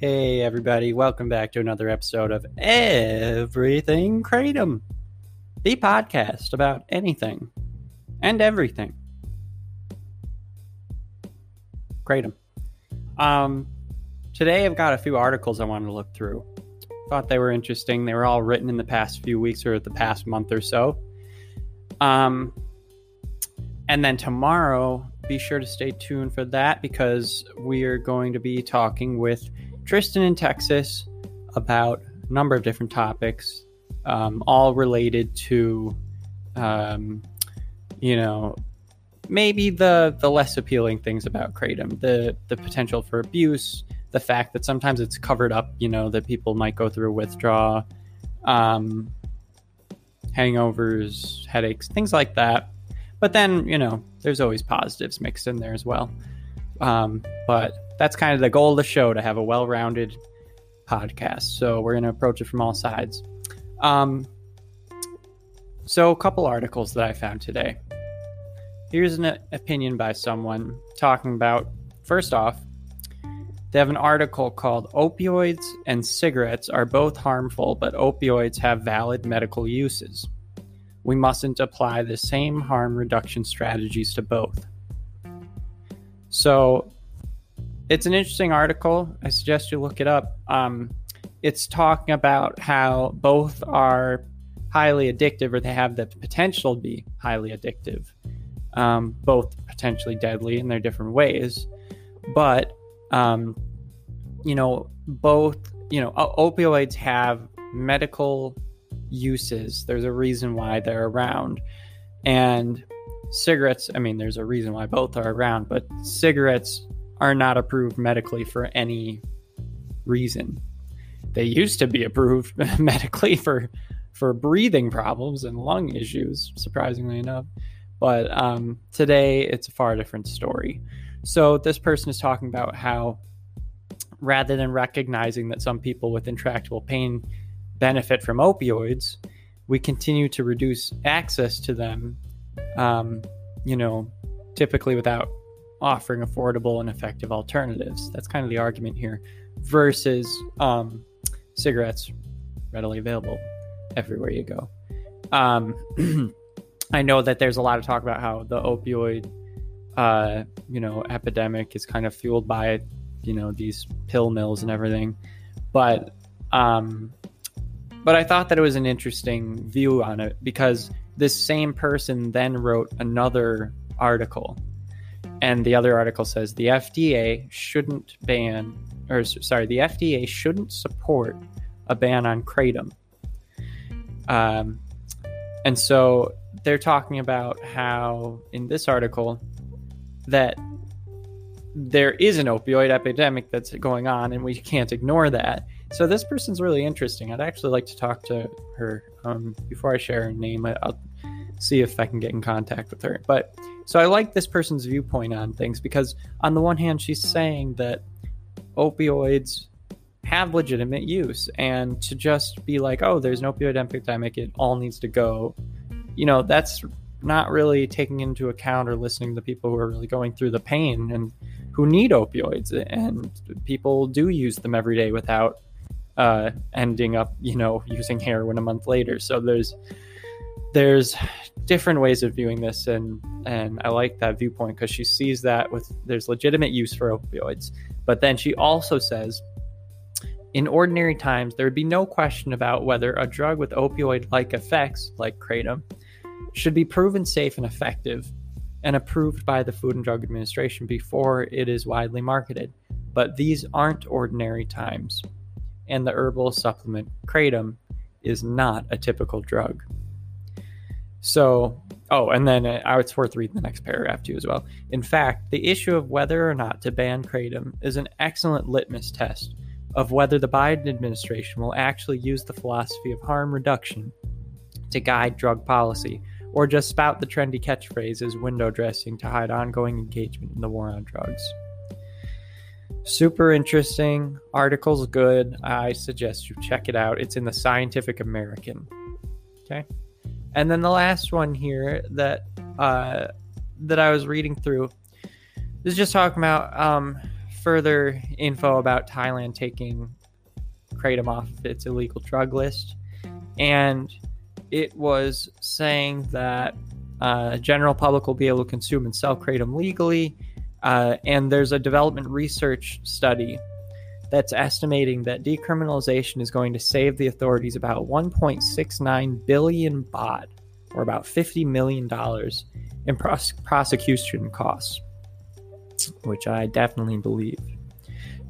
Hey, everybody, welcome back to another episode of Everything Kratom, the podcast about anything and everything. Kratom. Um, today I've got a few articles I wanted to look through. Thought they were interesting. They were all written in the past few weeks or the past month or so. Um, and then tomorrow, be sure to stay tuned for that because we are going to be talking with Tristan in Texas about a number of different topics, um, all related to, um, you know, maybe the the less appealing things about kratom, the the potential for abuse, the fact that sometimes it's covered up, you know, that people might go through withdrawal, um, hangovers, headaches, things like that. But then, you know, there's always positives mixed in there as well. Um, but that's kind of the goal of the show to have a well rounded podcast. So we're going to approach it from all sides. Um, so, a couple articles that I found today. Here's an opinion by someone talking about, first off, they have an article called Opioids and Cigarettes Are Both Harmful, but Opioids Have Valid Medical Uses. We mustn't apply the same harm reduction strategies to both. So, it's an interesting article. I suggest you look it up. Um, it's talking about how both are highly addictive, or they have the potential to be highly addictive, um, both potentially deadly in their different ways. But, um, you know, both, you know, opioids have medical uses. There's a reason why they're around. And cigarettes, I mean, there's a reason why both are around, but cigarettes are not approved medically for any reason. They used to be approved medically for for breathing problems and lung issues, surprisingly enough. But um, today it's a far different story. So this person is talking about how rather than recognizing that some people with intractable pain benefit from opioids, we continue to reduce access to them. Um, you know, typically without offering affordable and effective alternatives. That's kind of the argument here, versus um, cigarettes readily available everywhere you go. Um, I know that there's a lot of talk about how the opioid, uh, you know, epidemic is kind of fueled by, you know, these pill mills and everything, but, um, but I thought that it was an interesting view on it because this same person then wrote another article and the other article says the FDA shouldn't ban, or sorry, the FDA shouldn't support a ban on kratom. Um, and so they're talking about how in this article that there is an opioid epidemic that's going on, and we can't ignore that. So this person's really interesting. I'd actually like to talk to her um, before I share her name. I'll see if I can get in contact with her. But so I like this person's viewpoint on things because, on the one hand, she's saying that opioids have legitimate use, and to just be like, oh, there's an opioid epidemic, it all needs to go, you know, that's not really taking into account or listening to people who are really going through the pain and who need opioids. And people do use them every day without uh, ending up, you know, using heroin a month later. So there's there's different ways of viewing this and and I like that viewpoint because she sees that with there's legitimate use for opioids. But then she also says in ordinary times there would be no question about whether a drug with opioid like effects like kratom should be proven safe and effective and approved by the Food and Drug Administration before it is widely marketed. But these aren't ordinary times. And the herbal supplement kratom is not a typical drug. So Oh, and then uh, it's worth reading the next paragraph too as well. In fact, the issue of whether or not to ban kratom is an excellent litmus test of whether the Biden administration will actually use the philosophy of harm reduction to guide drug policy, or just spout the trendy catchphrases window dressing to hide ongoing engagement in the war on drugs. Super interesting. Article's good. I suggest you check it out. It's in the Scientific American. Okay. And then the last one here that uh, that I was reading through is just talking about um, further info about Thailand taking kratom off its illegal drug list, and it was saying that uh, general public will be able to consume and sell kratom legally, uh, and there's a development research study that's estimating that decriminalization is going to save the authorities about 1.69 billion baht, or about 50 million dollars, in pros- prosecution costs, which I definitely believe.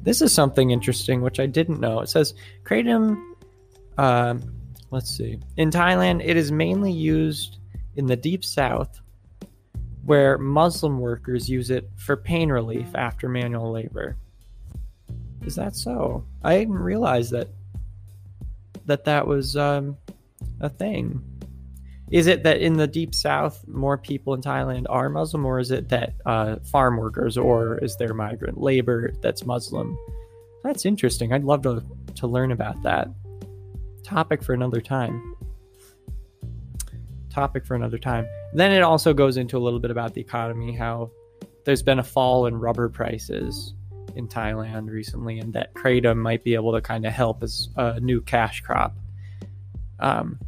This is something interesting which I didn't know. It says kratom. Um, let's see. In Thailand, it is mainly used in the deep south, where Muslim workers use it for pain relief after manual labor. Is that so? I didn't realize that that that was um, a thing. Is it that in the deep south more people in Thailand are Muslim, or is it that uh, farm workers, or is there migrant labor that's Muslim? That's interesting. I'd love to to learn about that. Topic for another time. Topic for another time. Then it also goes into a little bit about the economy, how there's been a fall in rubber prices in Thailand recently, and that kratom might be able to kind of help as a new cash crop. Um,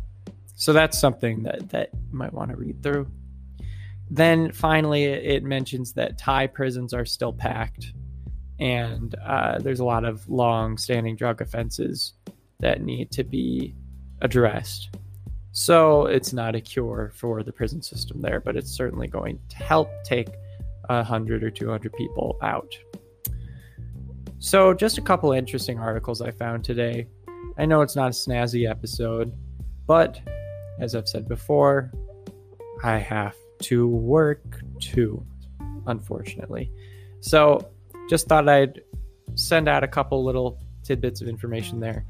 so that's something that that you might want to read through. Then finally, it mentions that Thai prisons are still packed, and uh, there's a lot of long-standing drug offenses that need to be addressed. So it's not a cure for the prison system there, but it's certainly going to help take a hundred or two hundred people out. So, just a couple interesting articles I found today. I know it's not a snazzy episode, but as I've said before, I have to work too, unfortunately. So, just thought I'd send out a couple little tidbits of information there.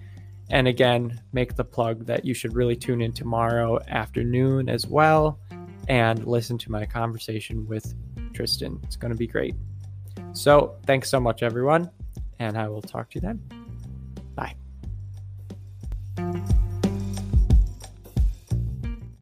And again, make the plug that you should really tune in tomorrow afternoon as well and listen to my conversation with Tristan. It's going to be great. So, thanks so much, everyone and I will talk to you then.